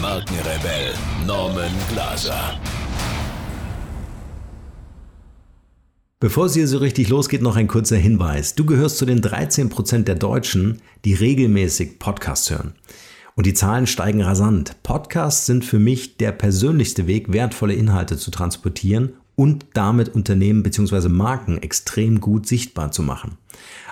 Markenrebell Norman Glaser. Bevor es hier so richtig losgeht, noch ein kurzer Hinweis. Du gehörst zu den 13% der Deutschen, die regelmäßig Podcasts hören. Und die Zahlen steigen rasant. Podcasts sind für mich der persönlichste Weg, wertvolle Inhalte zu transportieren und damit Unternehmen bzw. Marken extrem gut sichtbar zu machen.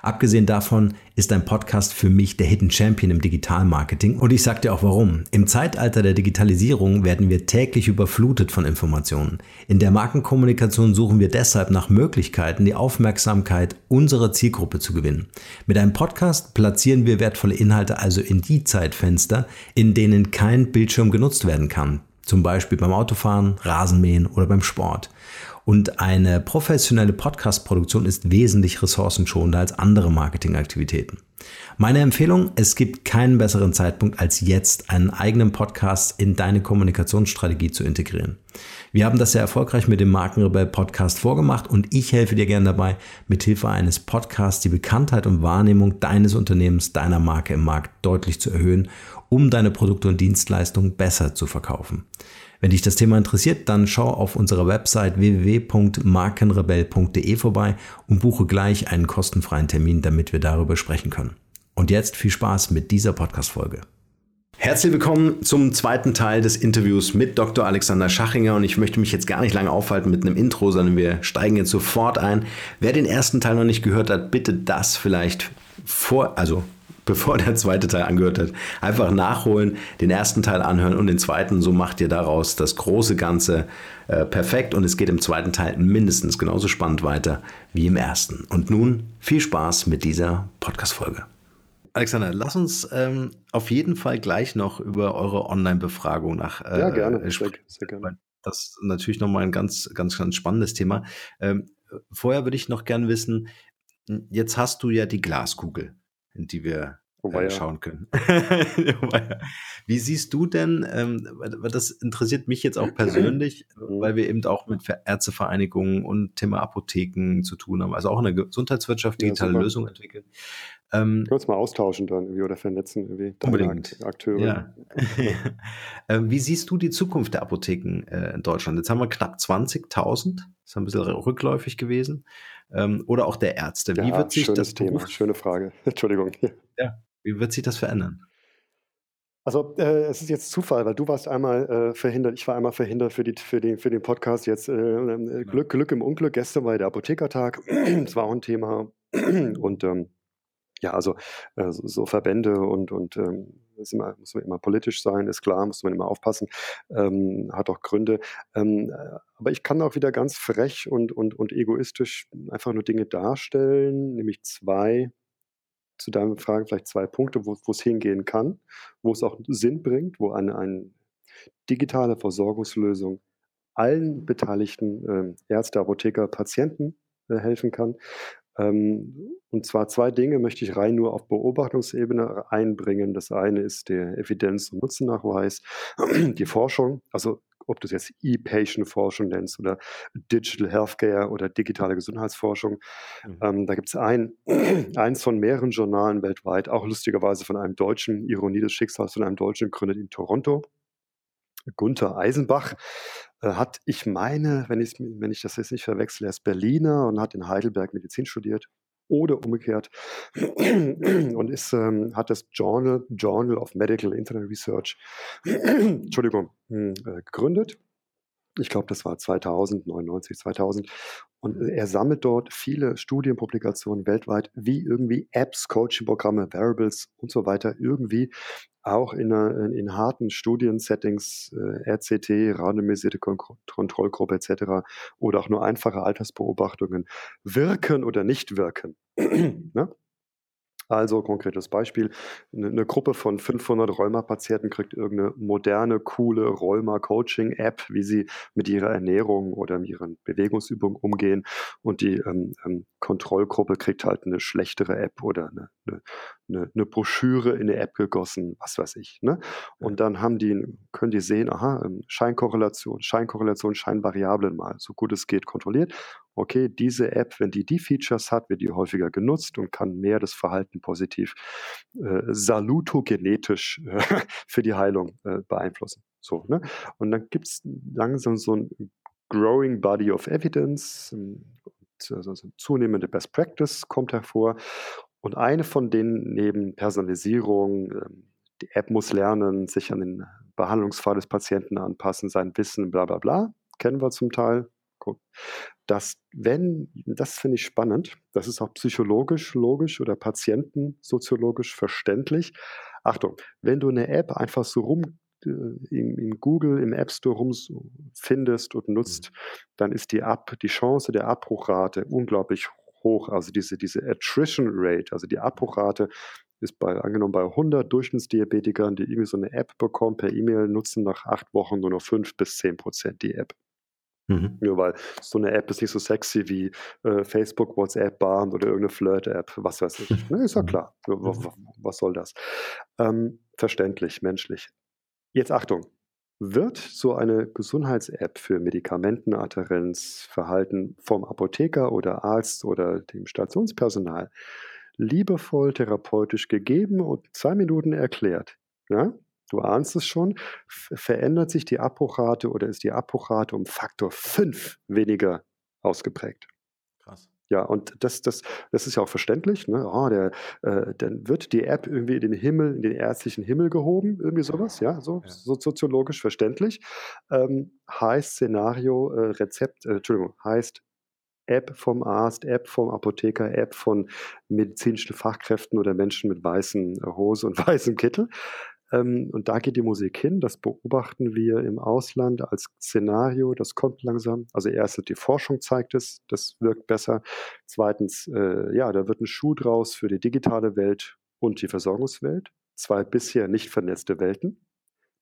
Abgesehen davon ist ein Podcast für mich der Hidden Champion im Digitalmarketing und ich sage dir auch warum. Im Zeitalter der Digitalisierung werden wir täglich überflutet von Informationen. In der Markenkommunikation suchen wir deshalb nach Möglichkeiten, die Aufmerksamkeit unserer Zielgruppe zu gewinnen. Mit einem Podcast platzieren wir wertvolle Inhalte also in die Zeitfenster, in denen kein Bildschirm genutzt werden kann. Zum Beispiel beim Autofahren, Rasenmähen oder beim Sport. Und eine professionelle Podcast-Produktion ist wesentlich ressourcenschonender als andere Marketingaktivitäten. Meine Empfehlung, es gibt keinen besseren Zeitpunkt als jetzt, einen eigenen Podcast in deine Kommunikationsstrategie zu integrieren. Wir haben das sehr erfolgreich mit dem Markenrebell Podcast vorgemacht und ich helfe dir gerne dabei, mithilfe eines Podcasts die Bekanntheit und Wahrnehmung deines Unternehmens, deiner Marke im Markt deutlich zu erhöhen, um deine Produkte und Dienstleistungen besser zu verkaufen. Wenn dich das Thema interessiert, dann schau auf unserer Website www.markenrebell.de vorbei und buche gleich einen kostenfreien Termin, damit wir darüber sprechen können. Und jetzt viel Spaß mit dieser Podcast-Folge. Herzlich willkommen zum zweiten Teil des Interviews mit Dr. Alexander Schachinger und ich möchte mich jetzt gar nicht lange aufhalten mit einem Intro, sondern wir steigen jetzt sofort ein. Wer den ersten Teil noch nicht gehört hat, bitte das vielleicht vor, also bevor der zweite Teil angehört hat, einfach nachholen, den ersten Teil anhören und den zweiten. So macht ihr daraus das große Ganze äh, perfekt und es geht im zweiten Teil mindestens genauso spannend weiter wie im ersten. Und nun viel Spaß mit dieser Podcast-Folge. Alexander, lass uns ähm, auf jeden Fall gleich noch über eure Online-Befragung nach äh, ja, gerne. sprechen. Sehr, sehr gerne. Das ist natürlich nochmal ein ganz, ganz, ganz spannendes Thema. Ähm, vorher würde ich noch gerne wissen, jetzt hast du ja die Glaskugel in die wir äh, ja. schauen können. Wie siehst du denn, ähm, das interessiert mich jetzt auch persönlich, mhm. weil wir eben auch mit Ärztevereinigungen und Thema Apotheken zu tun haben, also auch in der Gesundheitswirtschaft digitale ja, Lösungen entwickeln. Ähm, Können uns mal austauschen dann irgendwie oder vernetzen irgendwie. Unbedingt. Akteure. Ja. ähm, wie siehst du die Zukunft der Apotheken äh, in Deutschland? Jetzt haben wir knapp 20.000, das ist ein bisschen rückläufig gewesen ähm, oder auch der Ärzte. Wie ja, wird sich das Thema, schöne Frage. Entschuldigung. Ja, wie wird sich das verändern? Also äh, es ist jetzt Zufall, weil du warst einmal äh, verhindert, ich war einmal verhindert für, die, für, den, für den Podcast. Jetzt äh, äh Glück, Glück im Unglück. Gestern war der Apothekertag. das war auch ein Thema. und ähm, ja, also äh, so, so, Verbände und, und ähm, immer, muss man immer politisch sein, ist klar, muss man immer aufpassen, ähm, hat auch Gründe. Ähm, äh, aber ich kann auch wieder ganz frech und, und, und egoistisch einfach nur Dinge darstellen, nämlich zwei, zu deinen Fragen vielleicht zwei Punkte, wo es hingehen kann, wo es auch Sinn bringt, wo eine, eine digitale Versorgungslösung allen beteiligten äh, Ärzte, Apotheker, Patienten äh, helfen kann. Ähm, und zwar zwei Dinge möchte ich rein nur auf Beobachtungsebene einbringen. Das eine ist der Evidenz- und Nutzennachweis, die Forschung, also ob du es jetzt E-Patient-Forschung nennst oder Digital Healthcare oder digitale Gesundheitsforschung. Mhm. Ähm, da gibt es ein, eins von mehreren Journalen weltweit, auch lustigerweise von einem Deutschen, Ironie des Schicksals, von einem Deutschen gegründet in Toronto. Gunther Eisenbach hat, ich meine, wenn ich, wenn ich das jetzt nicht verwechsel, er ist Berliner und hat in Heidelberg Medizin studiert oder umgekehrt und ist, ähm, hat das Journal, Journal of Medical Internet Research Entschuldigung, hm, äh, gegründet. Ich glaube, das war 2000, 99, 2000. Und er sammelt dort viele Studienpublikationen weltweit, wie irgendwie Apps, Coaching-Programme, Variables und so weiter irgendwie auch in, in, in harten Studiensettings, äh, RCT, randomisierte Kon Kontrollgruppe etc. oder auch nur einfache Altersbeobachtungen wirken oder nicht wirken. ne? Also konkretes Beispiel, eine 'ne Gruppe von 500 Rheumapatienten kriegt irgendeine moderne, coole Rheuma-Coaching-App, wie sie mit ihrer Ernährung oder mit ihren Bewegungsübungen umgehen. Und die, ähm, ähm, Kontrollgruppe kriegt halt eine schlechtere App oder eine 'ne 'ne 'ne Broschüre in 'ne App gegossen, was weiß ich, ne? Und dann haben die können die sehen, aha, ähm, Scheinkorrelation, Scheinkorrelation, Scheinvariablen mal so gut es geht kontrolliert okay, diese App, wenn die die Features hat, wird die häufiger genutzt und kann mehr das Verhalten positiv äh, salutogenetisch äh, für die Heilung äh, beeinflussen. So, ne? Und dann gibt es langsam so ein growing body of evidence, also so zunehmende Best Practice kommt hervor. Und eine von denen neben Personalisierung, ähm, die App muss lernen, sich an den Behandlungsfall des Patienten anpassen, sein Wissen, bla bla bla, kennen wir zum Teil, dass wenn, das finde ich spannend, das ist auch psychologisch logisch oder patientensoziologisch verständlich. Achtung, wenn du eine App einfach so rum äh, in, in, Google im App Store rum findest und nutzt, mhm. dann ist die Ab, die Chance der Abbruchrate unglaublich hoch. Also diese, diese Attrition Rate, also die Abbruchrate ist bei, angenommen bei 100 Durchschnittsdiabetikern, die irgendwie so eine App bekommen per E-Mail, nutzen nach acht Wochen nur noch 5 bis 10 Prozent die App. Mhm. Nur weil so eine App ist nicht so sexy wie äh, Facebook, WhatsApp, Bahn oder irgendeine Flirt-App, was weiß ich. Ne, ist ja mhm. klar. Was, was soll das? Ähm, verständlich, menschlich. Jetzt Achtung. Wird so eine Gesundheits-App für Medikamentenadherenz, Verhalten vom Apotheker oder Arzt oder dem Stationspersonal liebevoll therapeutisch gegeben und zwei Minuten erklärt? Ja? Du ahnst es schon, verändert sich die Abbruchrate oder ist die Abbruchrate um Faktor 5 weniger ausgeprägt. Krass. Ja, und das, das, das ist ja auch verständlich. Ne? Oh, der, äh, dann wird die App irgendwie in den Himmel, in den ärztlichen Himmel gehoben, irgendwie sowas, ja, so, ja. so soziologisch verständlich. Ähm, heißt Szenario, äh, Rezept, äh, Entschuldigung, heißt App vom Arzt, App vom Apotheker, App von medizinischen Fachkräften oder Menschen mit weißen Hose und weißem Kittel. Ähm, und da geht die Musik hin. Das beobachten wir im Ausland als Szenario. Das kommt langsam. Also erstens die Forschung zeigt es, das wirkt besser. Zweitens, äh, ja, da wird ein Schuh draus für die digitale Welt und die Versorgungswelt. Zwei bisher nicht vernetzte Welten.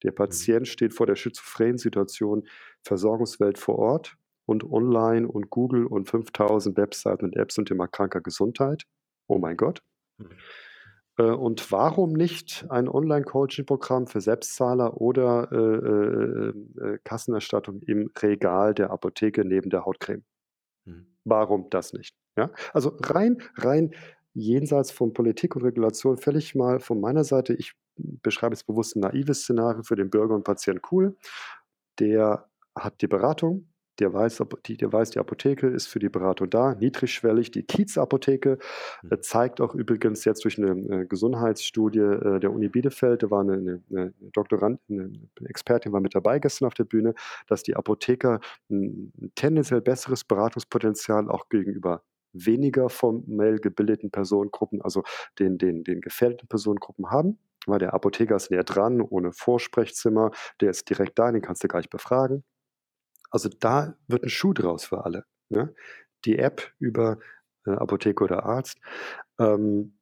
Der mhm. Patient steht vor der schizophrenen Situation Versorgungswelt vor Ort und online und Google und 5000 Webseiten und Apps und Thema kranker Gesundheit. Oh mein Gott. Mhm. Äh, und warum nicht ein Online-Coaching-Programm für Selbstzahler oder äh, äh, äh, Kassenerstattung im Regal der Apotheke neben der Hautcreme? Mhm. Warum das nicht? Ja? Also rein, rein jenseits von Politik und Regulation, völlig mal von meiner Seite, ich beschreibe jetzt bewusst ein naives Szenario für den Bürger und Patient cool. Der hat die Beratung, der weiß, die, der weiß, die Apotheke ist für die Beratung da, niedrigschwellig. Die Kiez-Apotheke äh, mhm. zeigt auch übrigens jetzt durch eine äh, Gesundheitsstudie äh, der Uni Bielefeld, da war eine, eine, eine Doktorandin, eine Expertin war mit dabei gestern auf der Bühne, dass die Apotheker ein, ein tendenziell besseres Beratungspotenzial auch gegenüber weniger formell gebildeten Personengruppen, also den, den, den gefährdeten Personengruppen haben weil der Apotheker ist näher dran, ohne Vorsprechzimmer, der ist direkt da, den kannst du gleich befragen. Also da wird ein Schuh draus für alle. Ne? Die App über äh, Apotheke oder Arzt. Ähm,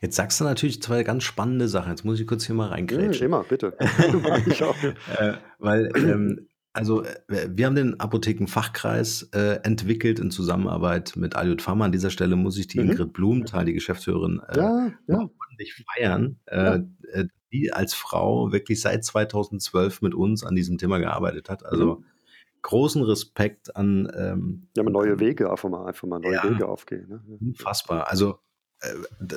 Jetzt sagst du natürlich zwei ganz spannende Sachen. Jetzt muss ich kurz hier mal reingrätschen. immer, bitte. äh, weil, ähm, also äh, wir haben den Apothekenfachkreis äh, entwickelt in Zusammenarbeit mit Aliot Pharma. An dieser Stelle muss ich die mhm. Ingrid Blumenthal, die Geschäftsführerin, äh, ja, ja. ordentlich feiern, äh, ja. Äh, die als Frau wirklich seit 2012 mit uns an diesem Thema gearbeitet hat. Also mhm großen Respekt an. Ähm, ja, mal neue Wege, einfach mal, einfach mal neue ja, Wege aufgehen. Ne? Unfassbar. Also, äh,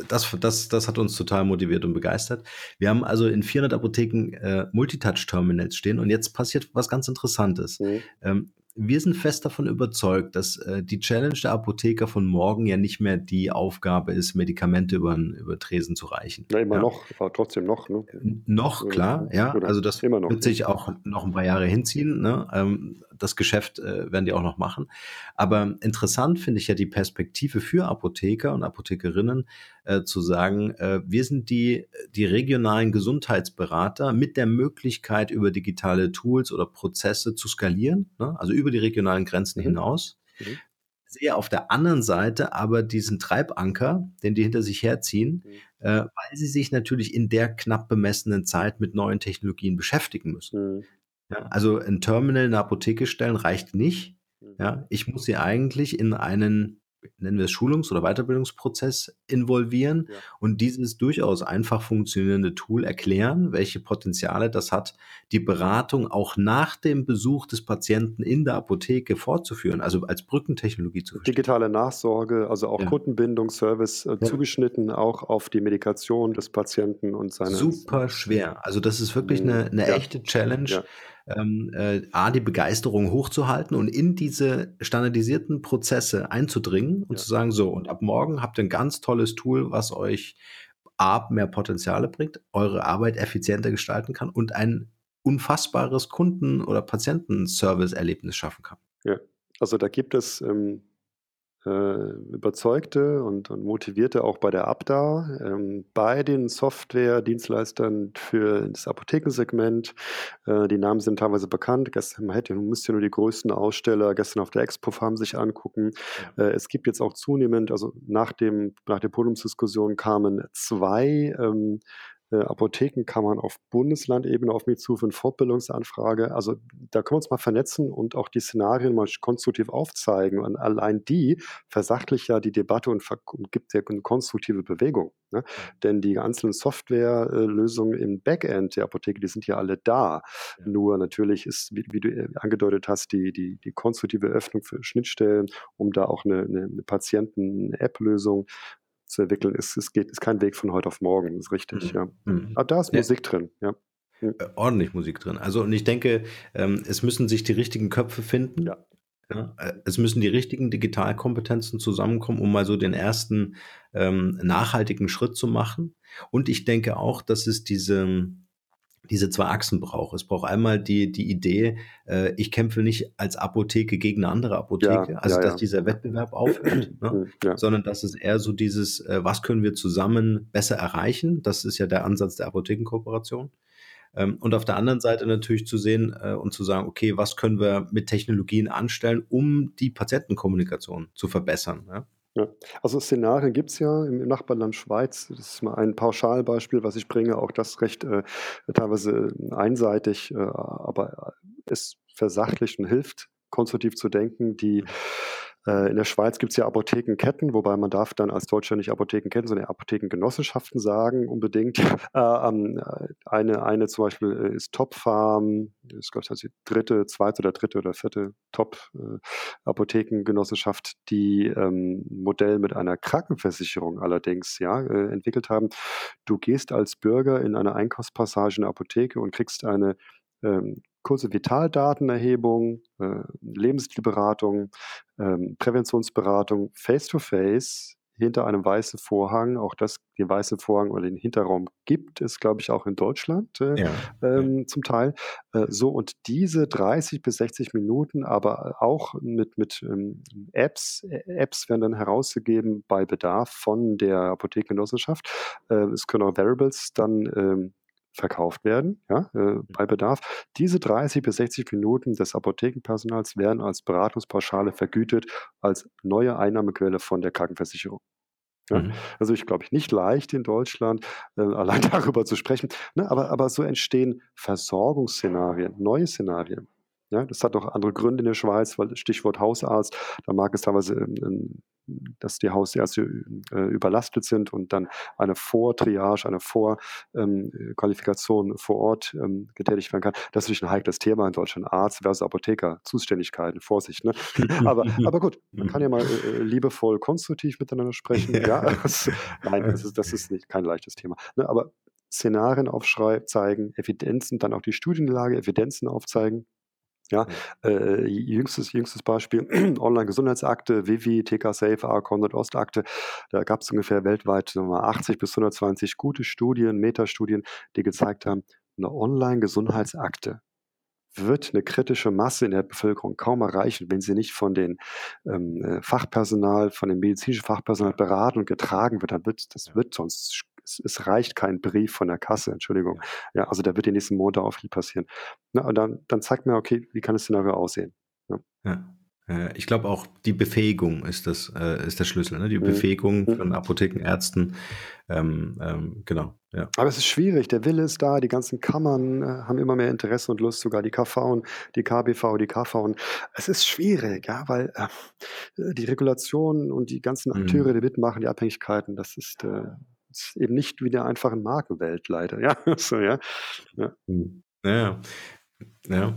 das, das, das hat uns total motiviert und begeistert. Wir haben also in 400 Apotheken äh, Multitouch-Terminals stehen und jetzt passiert was ganz Interessantes. Mhm. Ähm, wir sind fest davon überzeugt, dass äh, die Challenge der Apotheker von morgen ja nicht mehr die Aufgabe ist, Medikamente über, über Tresen zu reichen. Ja, immer ja. noch, aber trotzdem noch. Ne? Noch, klar, ja. Oder also das wird sich auch noch ein paar Jahre hinziehen. Ne? Ähm, das Geschäft äh, werden die auch noch machen. Aber interessant finde ich ja die Perspektive für Apotheker und Apothekerinnen, äh, zu sagen, äh, wir sind die, die regionalen Gesundheitsberater mit der Möglichkeit, über digitale Tools oder Prozesse zu skalieren, ne? also über die regionalen Grenzen mhm. hinaus. Mhm. sehe auf der anderen Seite aber diesen Treibanker, den die hinter sich herziehen, mhm. äh, weil sie sich natürlich in der knapp bemessenen Zeit mit neuen Technologien beschäftigen müssen. Mhm. Ja, also ein Terminal in der Apotheke stellen reicht nicht. Mhm. Ja, ich muss sie eigentlich in einen nennen wir es Schulungs- oder Weiterbildungsprozess involvieren ja. und dieses durchaus einfach funktionierende Tool erklären, welche Potenziale das hat, die Beratung auch nach dem Besuch des Patienten in der Apotheke fortzuführen, also als Brückentechnologie zu verstehen. Digitale Nachsorge, also auch ja. Kundenbindung, Service äh, ja. zugeschnitten auch auf die Medikation des Patienten und seine. Super schwer. Also das ist wirklich mhm. eine, eine echte Challenge ähm, äh, A, die Begeisterung hochzuhalten und in diese standardisierten Prozesse einzudringen und ja. zu sagen, so, und ab morgen habt ihr ein ganz tolles Tool, was euch A, mehr Potenziale bringt, eure Arbeit effizienter gestalten kann und ein unfassbares Kunden- oder Patientenservice-Erlebnis schaffen kann. Ja, also da gibt es ähm, äh, Überzeugte und, und Motivierte auch bei der Abda, ähm, bei den Software-Dienstleistern für das Apothekensegment. Äh, die Namen sind teilweise bekannt. Gestern, man hätte, man müsste nur die größten Aussteller gestern auf der Expo haben sich angucken. Äh, es gibt jetzt auch zunehmend, also nach dem, nach der Podiumsdiskussion kamen zwei ähm, äh, Apothekenkammern auf Bundeslandebene auf mich zu für eine Fortbildungsanfrage. Also da können wir uns mal vernetzen und auch die Szenarien mal konstruktiv aufzeigen. Und allein die versachlicht ja die Debatte und, und gibt ja eine konstruktive Bewegung. Ne? Denn die einzelnen Softwarelösungen im Backend der Apotheke, die sind ja alle da. Ja. Nur natürlich ist, wie, wie, du äh, angedeutet hast, die, die, die konstruktive Öffnung für Schnittstellen, um da auch eine, eine, eine Patienten-App-Lösung zu entwickeln, ist, ist, geht, ist kein Weg von heute auf morgen, ist richtig, mhm. ja. Mhm. Aber da ist ja. Musik drin, ja. Äh, ordentlich Musik drin. Also, und ich denke, ähm, es müssen sich die richtigen Köpfe finden. Ja. ja. Äh, es müssen die richtigen Digitalkompetenzen zusammenkommen, um mal so den ersten ähm, nachhaltigen Schritt zu machen. Und ich denke auch, dass es diese, diese zwei Achsen braucht. Es braucht einmal die, die Idee, äh, ich kämpfe nicht als Apotheke gegen eine andere Apotheke, ja, also ja, dass ja. dieser Wettbewerb aufhört, ne? sondern dass es eher so dieses, äh, was können wir zusammen besser erreichen, das ist ja der Ansatz der Apothekenkooperation. Ähm, und auf der anderen Seite natürlich zu sehen äh, und zu sagen, okay, was können wir mit Technologien anstellen, um die Patientenkommunikation zu verbessern. Ja? Ja. Also Szenarien gibt es ja im, Nachbarland Schweiz. Das ist mal ein Pauschalbeispiel, was ich bringe. Auch das recht äh, teilweise einseitig, äh, aber es versachlicht und hilft, konstruktiv zu denken. Die äh, in der Schweiz gibt es ja Apothekenketten, wobei man darf dann als Deutscher nicht Apothekenketten, sondern Apothekengenossenschaften sagen unbedingt. Äh, ähm, eine, eine zum Beispiel äh, ist Top Farm, ich glaube, das ist die dritte, zweite oder dritte oder vierte Top-Apothekengenossenschaft, die ähm, Modell mit einer Krankenversicherung allerdings ja, entwickelt haben. Du gehst als Bürger in eine Einkaufspassage in der Apotheke und kriegst eine ähm, kurze Vitaldatenerhebung, äh, Lebensstilberatung, ähm, Präventionsberatung face-to-face hinter einem weißen Vorhang. Auch das, den weißen Vorhang oder den Hinterraum gibt es, glaube ich, auch in Deutschland äh, ja. ähm, zum Teil. Äh, so und diese 30 bis 60 Minuten, aber auch mit, mit ähm, Apps, Apps werden dann herausgegeben bei Bedarf von der Apothekengenossenschaft. Äh, es können auch Variables dann ähm, verkauft werden, ja, äh, bei Bedarf. Diese 30 bis 60 Minuten des Apothekenpersonals werden als Beratungspauschale vergütet als neue Einnahmequelle von der Krankenversicherung. Ja, mhm. Also ich glaube, nicht leicht in Deutschland äh, allein darüber zu sprechen, ne, aber, aber so entstehen Versorgungsszenarien, neue Szenarien. Ja, das hat auch andere Gründe in der Schweiz, weil Stichwort Hausarzt, da mag es teilweise ähm, dass die Hausärzte äh, überlastet sind und dann eine Vortriage, eine Vorqualifikation ähm, vor Ort ähm, getätigt werden kann. Das ist natürlich ein heikles Thema in Deutschland. Arzt versus Apotheker, Zuständigkeiten, Vorsicht. Ne? Aber, aber gut, man kann ja mal äh, äh liebevoll konstruktiv miteinander sprechen. ja, das, nein, das ist, das ist nicht kein leichtes Thema. Ne? Aber Szenarien aufzeigen, Evidenzen, dann auch die Studienlage, Evidenzen aufzeigen ja, äh, jüngstes, jüngstes Beispiel, Online-Gesundheitsakte, Vivi, TK Safe, ARC, Ostakte. Da gab es ungefähr weltweit wir, 80 bis 120 gute Studien, Metastudien, die gezeigt haben, eine Online-Gesundheitsakte wird eine kritische Masse in der Bevölkerung kaum erreichen, wenn sie nicht von den ähm, äh, Fachpersonal, von dem medizinischen Fachpersonal beraten und getragen wird. Dann wird das wird sonst es, es, reicht kein Brief von der Kasse, Entschuldigung. Ja, also da wird die nächsten Monate auch viel passieren. Na, und dann, dann zeigt mir, okay, wie kann das Szenario aussehen? Ja. ja. Ich glaube auch die Befähigung ist das, äh, ist der Schlüssel, ne? Die mhm. Befähigung von mhm. Apotheken, Ärzten. Ähm, ähm, genau, ja. Aber es ist schwierig, der Wille ist da, die ganzen Kammern äh, haben immer mehr Interesse und Lust, sogar die KV, die KBV, die KV. Es ist schwierig, ja, weil äh, die Regulation und die ganzen mhm. Akteure, die mitmachen, die Abhängigkeiten, das ist, äh, ist eben nicht wie der einfachen Markenwelt leider, ja. so, ja. Ja. Mhm. ja. ja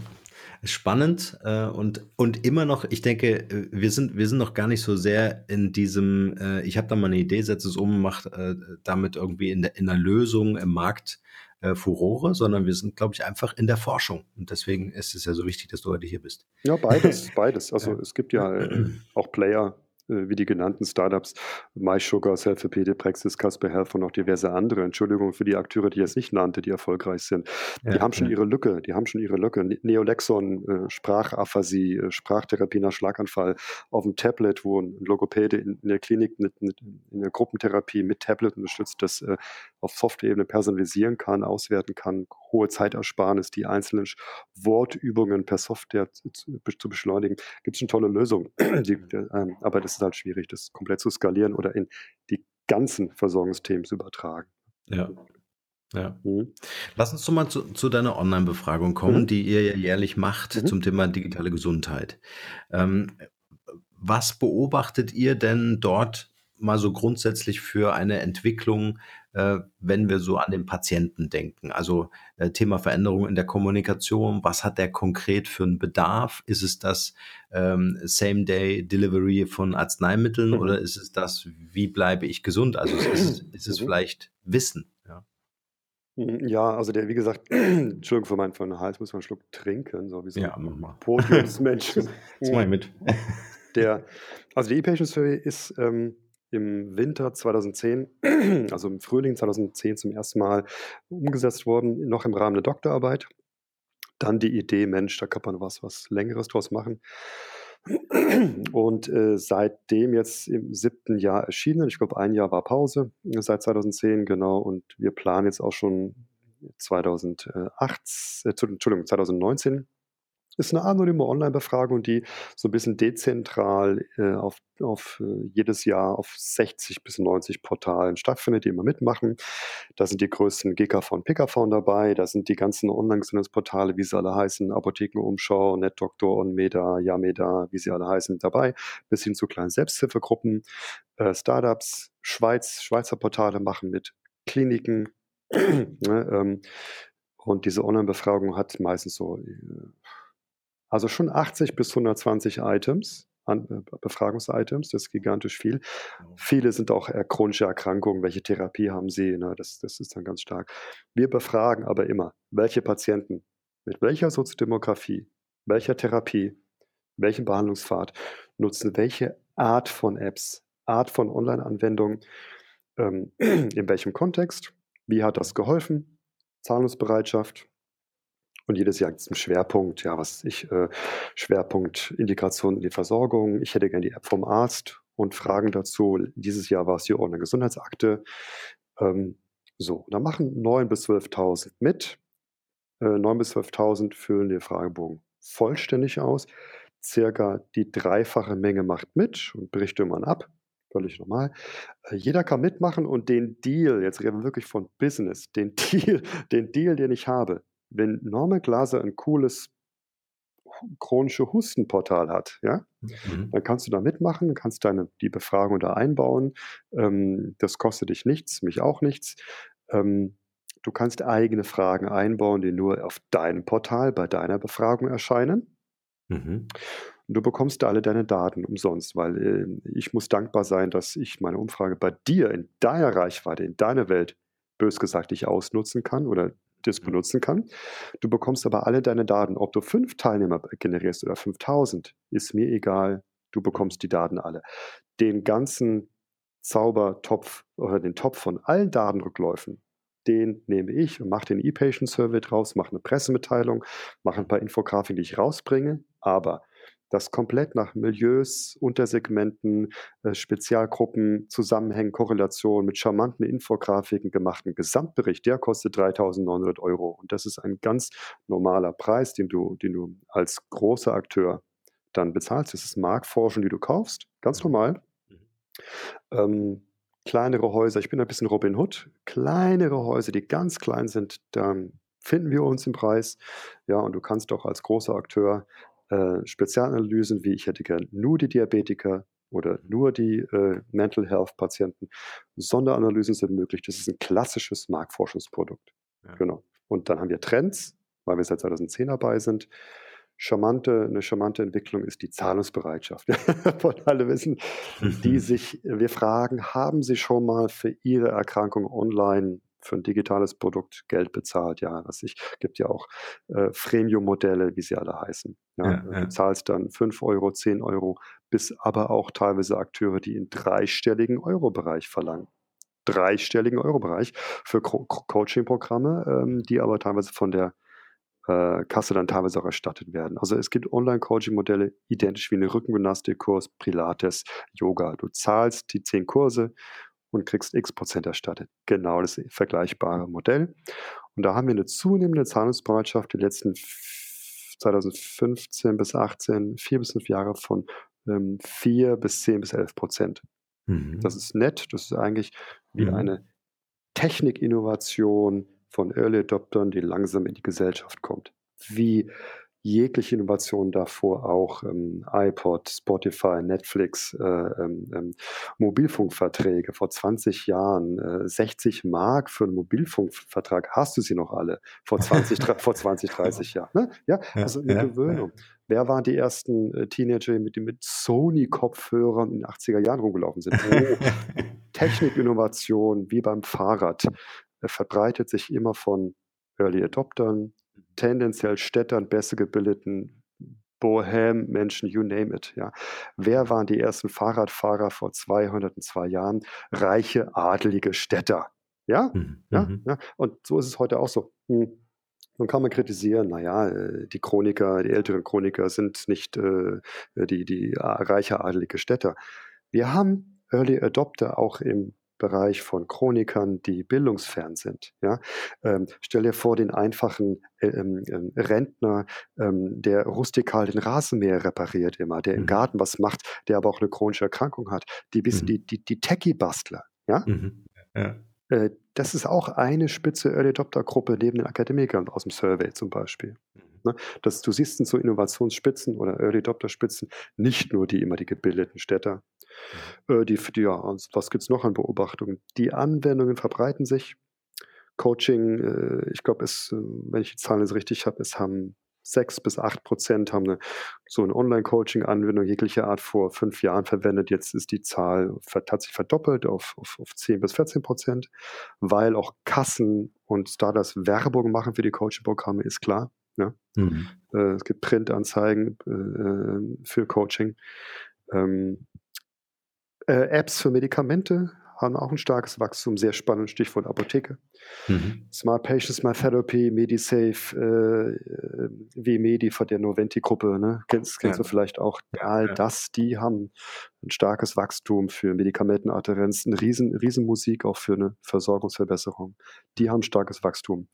spannend äh, und, und immer noch, ich denke, äh, wir sind, wir sind noch gar nicht so sehr in diesem, äh, ich habe da mal eine Idee, setze es um, macht äh, damit irgendwie in der, in der Lösung im Markt äh, Furore, sondern wir sind, glaube ich, einfach in der Forschung. Und deswegen ist es ja so wichtig, dass du heute hier bist. Ja, beides, beides. Also ja. es gibt ja äh, auch Player, wie die genannten Startups, MySugar, Selfie, Praxis, Casper Health und auch diverse andere. Entschuldigung für die Akteure, die ich jetzt nicht nannte, die erfolgreich sind. Die ja, haben schon ja. ihre Lücke, die haben schon ihre Lücke. Ne-, Neolexon, äh, Sprachaphasie, äh, Sprachtherapie nach Schlaganfall auf dem Tablet, wo ein Logopäde in, in der Klinik mit, mit, in der Gruppentherapie mit Tablet unterstützt, das äh, auf Software-Ebene personalisieren kann, auswerten kann, hohe Zeitersparnis, die einzelnen Wortübungen per Software zu, zu beschleunigen. Gibt es schon tolle Lösungen. die, äh, aber das ist halt schwierig, das komplett zu skalieren oder in die ganzen Versorgungsthemen zu übertragen. Ja. Ja. Mhm. Lass uns doch mal zu, zu deiner Online-Befragung kommen, mhm. die ihr ja jährlich macht mhm. zum Thema digitale Gesundheit. Ähm, was beobachtet ihr denn dort mal so grundsätzlich für eine Entwicklung, äh, wenn wir so an den Patienten denken? Also äh, Thema Veränderung in der Kommunikation, was hat der konkret für einen Bedarf? Ist es das ähm, Same-Day-Delivery von Arzneimitteln mhm. oder ist es das, wie bleibe ich gesund? Also ist es, ist es mhm. vielleicht Wissen? Ja. Mhm, ja, also der, wie gesagt, Entschuldigung für meinen, für meinen Hals, muss man einen Schluck trinken, so wie so ja, ein Podiumsmensch. das mache ich mit. Der, also die E-Patient Survey ist ähm, im Winter 2010, also im Frühling 2010 zum ersten Mal umgesetzt worden, noch im Rahmen der Doktorarbeit. Dann die Idee, Mensch, da kann man was, was Längeres draus machen. Und äh, seitdem jetzt im siebten Jahr erschienen, ich glaube, ein Jahr war Pause seit 2010, genau, und wir planen jetzt auch schon 2008, äh, Entschuldigung, 2019 ist eine anonyme Online-Befragung, die so ein bisschen dezentral äh, auf, auf äh, jedes Jahr auf 60 bis 90 Portalen stattfindet, die immer mitmachen. Da sind die größten GKV und PKV dabei, da sind die ganzen Online-Gesundheitsportale, wie sie alle heißen, Apothekenumschau, NetDoktor, OnMeda, Yameda, wie sie alle heißen, dabei, bis hin zu kleinen Selbsthilfegruppen, äh, Startups, Schweiz, Schweizer Portale machen mit Kliniken, ne, ähm, und diese Online-Befragung hat meistens so äh, also schon 80 bis 120 Items, äh, Befragungsitems, das ist gigantisch viel. Genau. Viele sind auch chronische Erkrankungen, welche Therapie haben sie, ne? das, das ist dann ganz stark. Wir befragen aber immer, welche Patienten, mit welcher Soziodemografie, welcher Therapie, welchen Behandlungspfad nutzen welche Art von Apps, Art von Online-Anwendungen, ähm, in welchem Kontext, wie hat das geholfen, Zahlungsbereitschaft, und jedes Jahr gibt es einen Schwerpunkt, ja, was ich, äh, Schwerpunkt Integration in die Versorgung. Ich hätte gerne die App vom Arzt und Fragen dazu. Dieses Jahr war es die Ordnung Gesundheitsakte. Ähm, so, da machen 9.000 bis 12.000 mit. Äh, 9.000 bis 12.000 füllen den Fragebogen vollständig aus. Circa die dreifache Menge macht mit und berichtet man ab. Völlig normal. Äh, jeder kann mitmachen und den Deal, jetzt reden wir wirklich von Business, den Deal, den Deal, den ich habe, wenn Norman Glaser ein cooles chronische Hustenportal hat, ja, mhm. dann kannst du da mitmachen, kannst deine die Befragung da einbauen. Ähm, das kostet dich nichts, mich auch nichts. Ähm, du kannst eigene Fragen einbauen, die nur auf deinem Portal bei deiner Befragung erscheinen. Mhm. Und du bekommst da alle deine Daten umsonst, weil äh, ich muss dankbar sein, dass ich meine Umfrage bei dir in deiner Reichweite, in deiner Welt, bös gesagt, ich ausnutzen kann oder das benutzen kann. Du bekommst aber alle deine Daten. Ob du fünf Teilnehmer generierst oder 5000, ist mir egal. Du bekommst die Daten alle. Den ganzen Zaubertopf oder den Topf von allen Datenrückläufen, den nehme ich und mache den E-Patient-Survey draus, mache eine Pressemitteilung, mache ein paar Infografiken, die ich rausbringe. Aber das komplett nach Milieus, Untersegmenten, äh, Spezialgruppen, Zusammenhängen, Korrelation mit charmanten Infografiken gemachten Gesamtbericht, der kostet 3.900 Euro. Und das ist ein ganz normaler Preis, den du, den du als großer Akteur dann bezahlst. Das ist Marktforschung, die du kaufst, ganz normal. Ähm, kleinere Häuser, ich bin ein bisschen Robin Hood, kleinere Häuser, die ganz klein sind, dann finden wir uns im Preis. Ja, und du kannst doch als großer Akteur äh, Spezialanalysen, wie ich hätte gern nur die Diabetiker oder nur die äh, Mental Health Patienten. Sonderanalysen sind möglich. Das ist ein klassisches Marktforschungsprodukt. Ja. Genau. Und dann haben wir Trends, weil wir seit 2010 dabei sind. Charmante, eine charmante Entwicklung ist die Zahlungsbereitschaft. Von alle wissen, die sich, wir fragen, haben Sie schon mal für Ihre Erkrankung online für ein digitales Produkt Geld bezahlt. Ja, was ich, gibt ja auch äh, Freemium-Modelle, wie sie alle heißen. Ja, ja, ja. Du zahlst dann 5 Euro, 10 Euro, bis aber auch teilweise Akteure, die in dreistelligen Euro-Bereich verlangen. Dreistelligen Euro-Bereich für Co Coaching-Programme, ähm, die aber teilweise von der äh, Kasse dann teilweise auch erstattet werden. Also es gibt Online-Coaching-Modelle identisch wie eine Rückengymnastikkurs, Pilates, Yoga. Du zahlst die zehn Kurse und kriegst x Prozent erstattet. Genau das vergleichbare Modell. Und da haben wir eine zunehmende Zahlungsbereitschaft die letzten 2015 bis 18, vier bis fünf Jahre von ähm, 4 bis 10 bis 11 Prozent. Mhm. Das ist nett. Das ist eigentlich wie mhm. eine Technikinnovation von Early Adoptern, die langsam in die Gesellschaft kommt. Wie jegliche Innovation davor auch ähm, iPod, Spotify, Netflix, äh, ähm, ähm Mobilfunkverträge vor 20 Jahren, äh, 60 Mark für einen Mobilfunkvertrag, hast du sie noch alle vor 20, vor 20 30 Jahren. Ne? Ja, also eine ja, Gewöhnung. Ja. Wer waren die ersten äh, Teenager, mit, die mit Sony-Kopfhörern in den 80er Jahren rumgelaufen sind? Oh, Technikinnovation wie beim Fahrrad äh, verbreitet sich immer von Early Adoptern, tendenziell Städtern, besser gebildeten Bohem, Menschen, you name it. Ja. Wer waren die ersten Fahrradfahrer vor 202 Jahren? Reiche, adelige Städter. Ja? Mhm. ja? Ja? Und so ist es heute auch so. Hm. Nun kann man kritisieren, naja, äh, die Chroniker, die älteren Chroniker sind nicht äh, die, die reiche, adelige Städter. Wir haben Early Adopter auch im Bereich von Chronikern, die bildungsfern sind. Ja? Ähm, stell dir vor, den einfachen äh, ähm, ähm, Rentner, ähm, der rustikal den Rasenmäher repariert immer, der mhm. im Garten was macht, der aber auch eine chronische Erkrankung hat. Die, mhm. die, die, die Techie-Bastler. Ja? Mhm. ja. Äh, das ist auch eine spitze Early Adopter-Gruppe neben den Akademikern aus dem Survey zum Beispiel. Mhm. Ne? Das, du siehst in so Innovationsspitzen oder Early Adopter-Spitzen nicht nur die immer die gebildeten Städter, mhm. äh, die, die, ja, was gibt es noch an Beobachtungen? Die Anwendungen verbreiten sich. Coaching, äh, ich glaube, äh, wenn ich die Zahlen jetzt richtig habe, es haben sechs bis acht Prozent haben eine, so eine Online-Coaching-Anwendung jeglicher Art vor fünf Jahren verwendet. Jetzt ist die Zahl hat sich verdoppelt auf, auf, auf 10 bis 14 Prozent, weil auch Kassen und Startups Werbung machen für die Coaching-Programme, ist klar. Ja? Mhm. Äh, es gibt Printanzeigen äh, für Coaching. Ähm, äh, Apps für Medikamente haben auch ein starkes Wachstum, sehr spannend, Stichwort Apotheke. Mhm. Smart Patient, Smart Therapy, MediSafe, äh, WMedi von der Noventi-Gruppe, ne? kennst, kennst ja. du vielleicht auch. All ja. das, die haben ein starkes Wachstum für Medikamentenadherenz, eine riesen, riesen Musik auch für eine Versorgungsverbesserung. Die haben starkes Wachstum.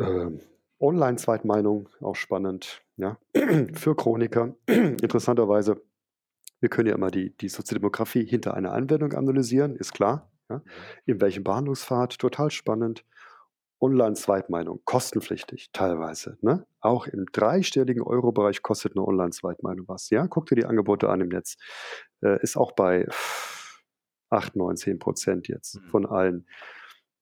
Ähm, Online-Zweitmeinung, auch spannend, ja, für Chroniker. Interessanterweise, wir können ja immer die, die Soziodemografie hinter einer Anwendung analysieren, ist klar. Ja. Mhm. In welchem Behandlungspfad, total spannend. Online-Zweitmeinung, kostenpflichtig teilweise. Ne? Auch im dreistelligen Euro-Bereich kostet eine Online-Zweitmeinung was. Ja, guck dir die Angebote an im Netz. Äh, ist auch bei 8, 9, 10 Prozent jetzt mhm. von allen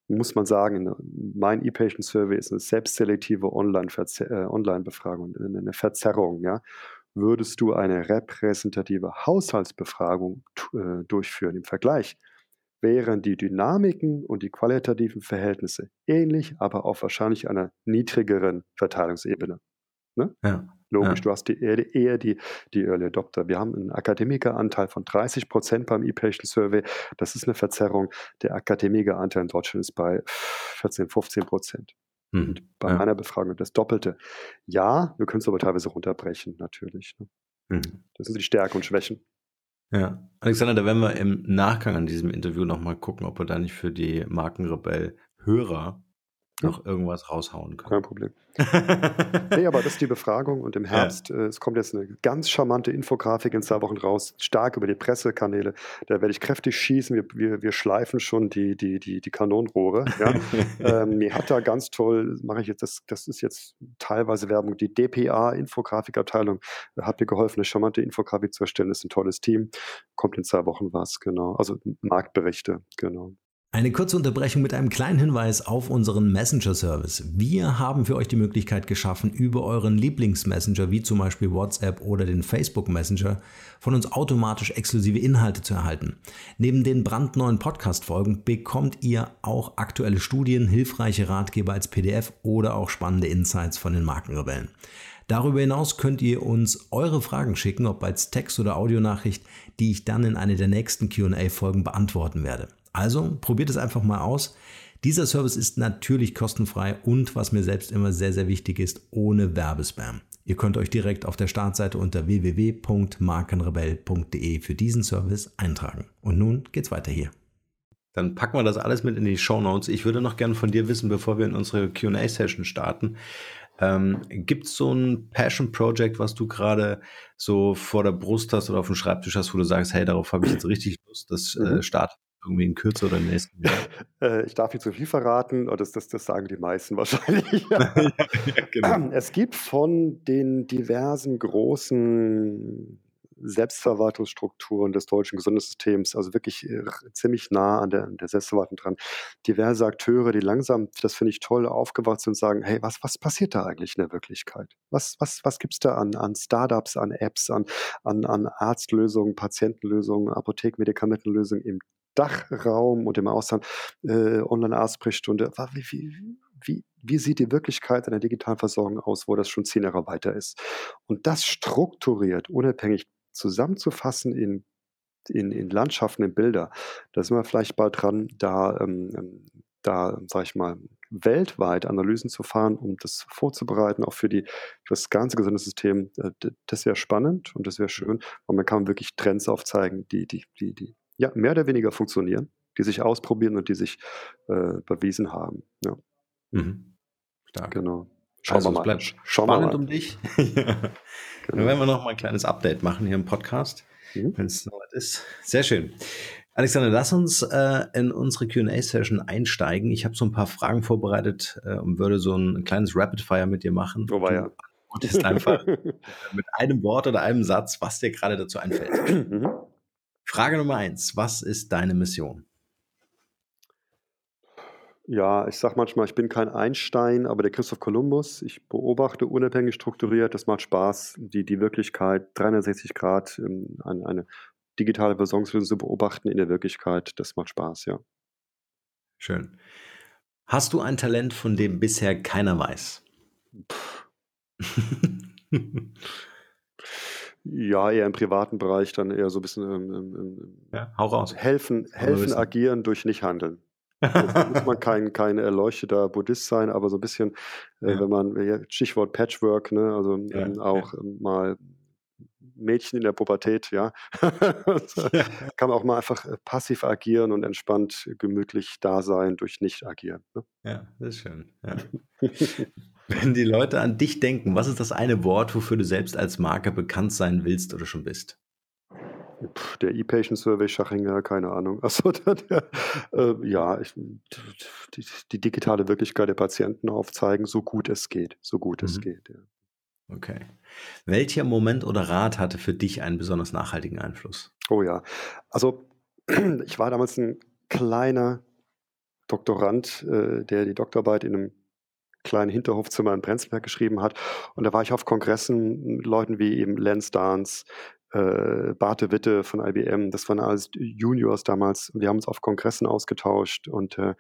muss man sagen, mein E-Patient Survey ist eine selbstselektive äh, Online-Befragung, eine Verzerrung. Ja? Würdest du eine repräsentative Haushaltsbefragung äh, durchführen im Vergleich, wären die Dynamiken und die qualitativen Verhältnisse ähnlich, aber auf wahrscheinlich einer niedrigeren Verteilungsebene. Ne? Ja. Logisch, ja. du hast die, eher die, die Early Adopter. Wir haben einen Akademikeranteil von 30 Prozent beim E-Patient Survey. Das ist eine Verzerrung. Der Akademikeranteil in Deutschland ist bei 14, 15 Prozent. Mhm. bei ja. meiner Befragung das Doppelte. Ja, wir können es aber teilweise runterbrechen, natürlich. Ne? Mhm. Das sind die Stärken und Schwächen. Ja, Alexander, da werden wir im Nachgang an diesem Interview nochmal gucken, ob wir da nicht für die Markenrebell Hörer noch irgendwas raushauen können. Kein Problem. nee, aber das ist die Befragung und im Herbst, ja. äh, es kommt jetzt eine ganz charmante Infografik in zwei Wochen raus, stark über die Pressekanäle. Da werde ich kräftig schießen. Wir, wir, wir schleifen schon die, die, die, die Kanonenrohre. Ja. ähm, mir hat da ganz toll, mache ich jetzt, das, das ist jetzt teilweise Werbung, die DPA-Infografikabteilung hat mir geholfen, eine charmante Infografik zu erstellen. Das ist ein tolles Team. Kommt in zwei Wochen was, genau. Also Marktberichte, genau. Eine kurze Unterbrechung mit einem kleinen Hinweis auf unseren Messenger-Service. Wir haben für euch die Möglichkeit geschaffen, über euren Lieblingsmessenger wie zum Beispiel WhatsApp oder den Facebook Messenger von uns automatisch exklusive Inhalte zu erhalten. Neben den brandneuen Podcast-Folgen bekommt ihr auch aktuelle Studien, hilfreiche Ratgeber als PDF oder auch spannende Insights von den Markenrebellen. Darüber hinaus könnt ihr uns eure Fragen schicken, ob als Text- oder Audionachricht, die ich dann in einer der nächsten QA-Folgen beantworten werde. Also probiert es einfach mal aus. Dieser Service ist natürlich kostenfrei und was mir selbst immer sehr, sehr wichtig ist, ohne Werbespam. Ihr könnt euch direkt auf der Startseite unter www.markenrebell.de für diesen Service eintragen. Und nun geht's weiter hier. Dann packen wir das alles mit in die Show Notes. Ich würde noch gerne von dir wissen, bevor wir in unsere QA-Session starten. Ähm, Gibt es so ein Passion Project, was du gerade so vor der Brust hast oder auf dem Schreibtisch hast, wo du sagst, hey, darauf habe ich jetzt richtig Lust, das äh, mhm. Irgendwie in Kürze oder im nächsten Jahr? Äh, ich darf nicht zu viel verraten, das, das, das sagen die meisten wahrscheinlich. ja, genau. Es gibt von den diversen großen Selbstverwaltungsstrukturen des deutschen Gesundheitssystems, also wirklich äh, ziemlich nah an der, der Selbstverwaltung dran. Diverse Akteure, die langsam, das finde ich toll, aufgewacht sind und sagen, hey, was, was passiert da eigentlich in der Wirklichkeit? Was, was, was gibt es da an, an Startups, an Apps, an, an, an Arztlösungen, Patientenlösungen, Apotheken-Medikamentenlösungen im Dachraum und im Ausland, äh, Online-Arztsprechstunde. Wie, wie, wie, wie sieht die Wirklichkeit einer digitalen Versorgung aus, wo das schon zehn Jahre weiter ist? Und das strukturiert, unabhängig zusammenzufassen in, in, in Landschaften, in Bilder, da sind wir vielleicht bald dran, da, ähm, ähm da, sag ich mal, weltweit Analysen zu fahren, um das vorzubereiten, auch für, die, für das ganze Gesundheitssystem. Äh, das wäre spannend und das wäre schön, weil man kann wirklich Trends aufzeigen, die, die, die, die ja, mehr oder weniger funktionieren, die sich ausprobieren und die sich äh, bewiesen haben. Ja. Mhm. Stark. Genau. Schauen also, wir mal. Es bleibt Schauen spannend mal. um dich. ja. Genau. Dann werden wir noch mal ein kleines Update machen hier im Podcast, mhm. wenn es soweit ist. Sehr schön. Alexander, lass uns äh, in unsere QA-Session einsteigen. Ich habe so ein paar Fragen vorbereitet äh, und würde so ein kleines Rapid Fire mit dir machen. Oh, war ja. Und ist einfach mit einem Wort oder einem Satz, was dir gerade dazu einfällt. Mhm. Frage Nummer eins. Was ist deine Mission? Ja, ich sage manchmal, ich bin kein Einstein, aber der Christoph Kolumbus. Ich beobachte unabhängig strukturiert. Das macht Spaß, die, die Wirklichkeit 360 Grad ähm, eine, eine digitale Versorgungslösung zu beobachten in der Wirklichkeit. Das macht Spaß, ja. Schön. Hast du ein Talent, von dem bisher keiner weiß? Ja, eher im privaten Bereich, dann eher so ein bisschen ähm, ja, hau raus. helfen, helfen agieren durch Nicht-Handeln. Also muss man kein, kein erleuchteter Buddhist sein, aber so ein bisschen, äh, ja. wenn man, Stichwort Patchwork, ne, also ja, ähm, auch ähm, mal Mädchen in der Pubertät, ja. Kann man auch mal einfach äh, passiv agieren und entspannt gemütlich da sein durch Nicht-Agieren. Ne? Ja, das ist schön. Ja. Wenn die Leute an dich denken, was ist das eine Wort, wofür du selbst als Marke bekannt sein willst oder schon bist? Puh, der E-Patient Survey Schachinger, keine Ahnung. Also der, äh, ja, ich, die, die, digitale Wirklichkeit der Patienten aufzeigen, so gut es geht, so gut mhm. es geht. Ja. Okay. Welcher Moment oder Rat hatte für dich einen besonders nachhaltigen Einfluss? Oh ja, also ich war damals ein kleiner Doktorand, äh, der die Doktorarbeit in einem kleinen Hinterhofzimmer in Prenzlberg geschrieben hat. Und da war ich auf Kongressen mit Leuten wie eben Lance Dance, äh, Barte Witte von IBM, das waren alles Juniors damals. Wir haben uns auf Kongressen ausgetauscht und äh,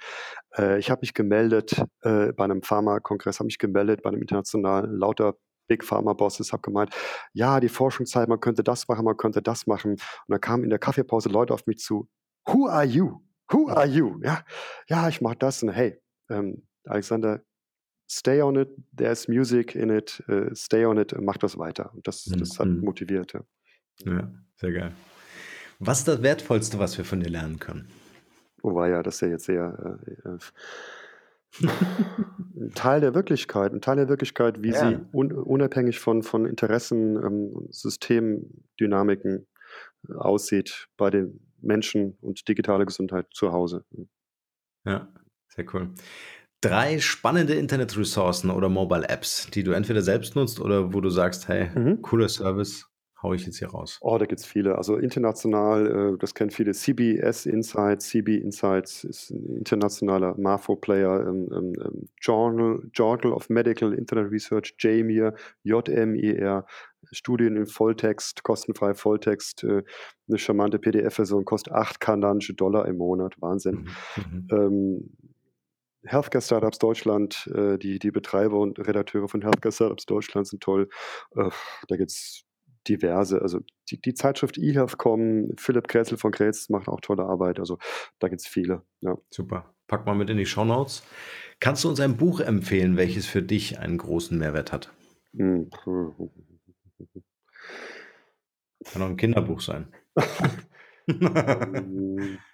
äh ich habe mich gemeldet äh, bei einem Pharma-Kongress, habe mich gemeldet bei einem internationalen lauter Big Pharma Bosses, habe gemeint, ja, die Forschungszeit, man könnte das machen, man könnte das machen. Und da kamen in der Kaffeepause Leute auf mich zu, who are you? Who are you? Ja, ja ich mache das und hey, ähm, Alexander, stay on it, there's music in it, uh, stay on it, mach das weiter. Und das, mhm. das hat mhm. motiviert. Ja. ja, sehr geil. Was ist das Wertvollste, was wir von dir lernen können? Oh, war ja, das ist ja jetzt sehr äh, äh Ein Teil der Wirklichkeit, ein Teil der Wirklichkeit, wie sie un unabhängig von von Interessen, ähm, Systemdynamiken äh, aussieht bei den Menschen und digitale Gesundheit zu Hause. Ja, sehr cool. Drei spannende Internetressourcen oder Mobile Apps, die du entweder selbst nutzt oder wo du sagst: „Hey, Mhm. cooler Service, haue ich jetzt hier raus.“ Oh, da gibt's viele. Also international, äh, das kennen viele, CBS Insights. CB Insights ist 'n internationaler Marfo-Player, ähm, ähm, ähm, Journal Journal of Medical Internet Research, JMIR, J-M-I-R, Studien in Volltext, kostenfrei Volltext, äh, 'ne charmante PDF-Version, kostet 8 kanadische Dollar im Monat, Wahnsinn. Mhm, mhm. Ähm, Healthcare Startups Deutschland, äh, die die Betreiber und Redakteure von Healthcare Startups Deutschland sind toll. Äh, da gibt's diverse. Also die, die Zeitschrift eHealth.com, Philipp Kretzel von Kretz macht auch tolle Arbeit. Also da gibt es viele. Ja. Super. Pack mal mit in die Shownotes. Kannst du uns ein Buch empfehlen, welches für dich einen großen Mehrwert hat? Hm. Kann auch ein Kinderbuch sein.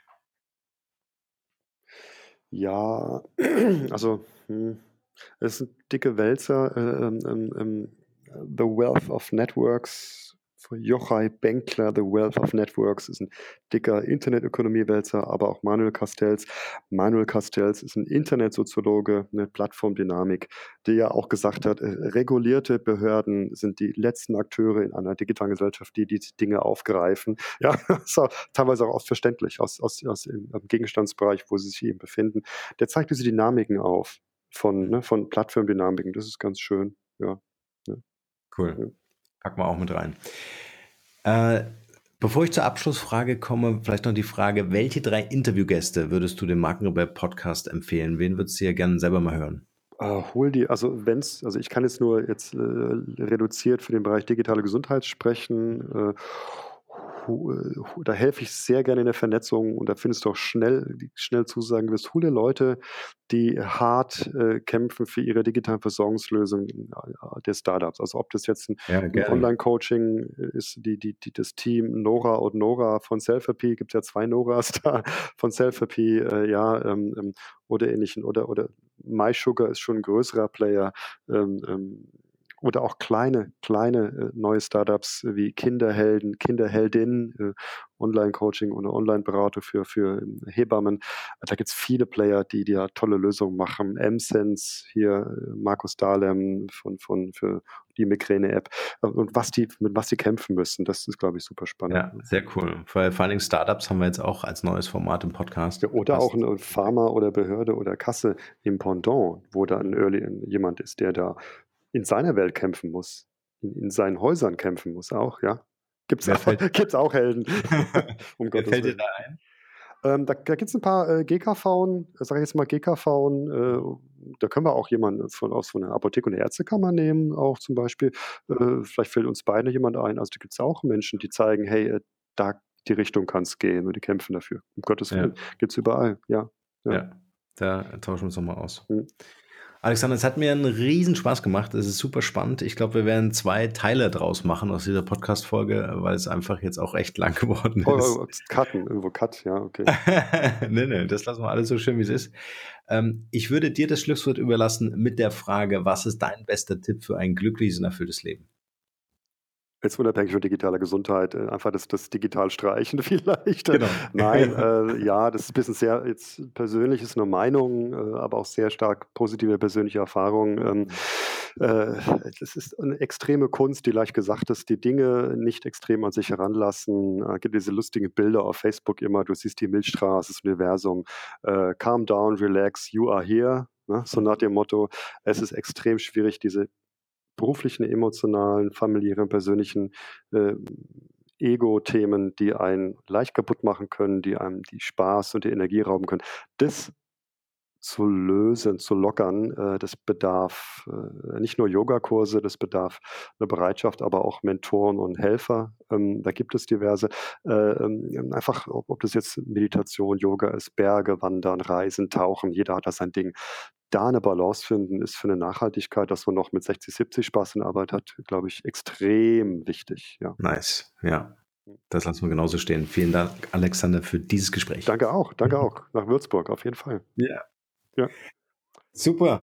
Ja, also, hm, es sind dicke Wälzer, äh, ähm, ähm, ähm, The Wealth of Networks von Yochai Benkler. The Wealth of Networks ist ein dicker Internetökonomie-Wälzer, aber auch Manuel Castells. Manuel Castells ist ein Internetsoziologe, eine Plattformdynamik, der ja auch gesagt hat, äh, regulierte Behörden sind die letzten Akteure in einer digitalen Gesellschaft, die diese Dinge aufgreifen. Ja, teilweise auch oft verständlich aus, aus, aus dem Gegenstandsbereich, wo sie sich eben befinden. Der zeigt diese Dynamiken auf von, ne, von Plattformdynamiken. Das ist ganz schön. Ja. Cool. Packen wir auch mit rein. Äh, bevor ich zur Abschlussfrage komme, vielleicht noch die Frage, welche drei Interviewgäste würdest du dem Markenrebell Podcast empfehlen? Wen würdest du ja gerne selber mal hören? Uh, hol die, also wenn's, also ich kann jetzt nur jetzt äh, reduziert für den Bereich digitale Gesundheit sprechen. Äh, da helfe ich sehr gerne in der Vernetzung und da findest du auch schnell, schnell Zusagen. Du wirst coole Leute, die hart äh, kämpfen für ihre digitalen Versorgungslösungen äh, der Startups. Also ob das jetzt ein, Ja, ein. Online-Coaching ist, die, die, die, das Team Nora und Nora von Selfie, gibt ja zwei Noras da von Selfie, äh, ja, ähm, ähm, oder ähnlichen. Oder, oder MySugar ist schon ein größerer Player. Ähm, ähm, oder auch kleine, kleine äh, neue Startups wie Kinderhelden, Kinderheldinnen, äh, Online-Coaching oder Online-Beratung für, für ähm, Hebammen. Da gibt's viele Player, die, die ja tolle Lösungen machen. M-Sense, hier äh, Markus Dahlem von, von für die Migräne-App. Und was die, mit was die kämpfen müssen, das ist, glaube ich, super spannend. Ja, sehr cool. Vor, vor allen Dingen Startups haben wir jetzt auch als neues Format im Podcast. Ja, oder auch eine Pharma oder Behörde oder Kasse im Pendant, wo da ein Early jemand ist, der da in seiner Welt kämpfen muss, in, in seinen Häusern kämpfen muss auch, ja. Gibt's Wer auch, gibt's auch Helden. um Wer Gottes fällt dir Willen. da ein? Ähm, da da gibt es ein paar äh, GKV, sage ich jetzt mal GKV, äh, da können wir auch jemanden von, aus von der Apotheke und der Ärztekammer nehmen, auch zum Beispiel. Äh, vielleicht fällt uns beide jemand ein. Also da gibt es auch Menschen, die zeigen, hey, äh, da die Richtung kann es gehen und die kämpfen dafür. Um Gottes Ja. Willen. Gibt es überall, ja. Ja. Ja. da tauschen wir uns nochmal aus. Mhm. Alexander, es hat mir einen riesen Spaß gemacht. Es ist super spannend. Ich glaube, wir werden zwei Teile draus machen aus dieser Podcast-Folge, weil es einfach jetzt auch echt lang geworden Oh, ist. oh, cutten, irgendwo cut, ja, okay. nee, nee, das lassen wir alles so schön, wie es ist. Ähm, ich würde dir das Schlusswort überlassen mit der Frage, was ist dein bester Tipp für ein glückliches und erfülltes Leben? Jetzt unabhängig von digitaler Gesundheit, äh, einfach das, das digital streichen vielleicht. Genau. Nein, äh, ja, das ist ein bisschen sehr jetzt persönlich, ist eine Meinung, äh, aber auch sehr stark positive persönliche Erfahrung. Ähm, äh, das ist eine extreme Kunst, die leicht gesagt ist, die Dinge nicht extrem an sich heranlassen. Es gibt diese lustigen Bilder auf Facebook immer, du siehst die Milchstraße, das Universum, äh, calm down, relax, you are here. Ne? So nach dem Motto, es ist extrem schwierig, diese beruflichen, emotionalen, familiären, persönlichen äh, Ego-Themen, die einen leicht kaputt machen können, die einem die Spaß und die Energie rauben können, das zu lösen, zu lockern, äh, das bedarf äh, nicht nur Yogakurse, das bedarf eine Bereitschaft, aber auch Mentoren und Helfer. Ähm, da gibt es diverse. Äh, ähm, einfach, ob, ob das jetzt Meditation, Yoga ist, Berge, Wandern, Reisen, Tauchen, jeder hat da sein Ding. Da eine Balance finden, ist für eine Nachhaltigkeit, dass man noch mit 60, 70 Spaß in der Arbeit hat, glaube ich, extrem wichtig. Ja. Nice, ja. Das lassen wir genauso stehen. Vielen Dank, Alexander, für dieses Gespräch. Danke auch, danke auch. Nach Würzburg, auf jeden Fall. Ja. Ja. Super.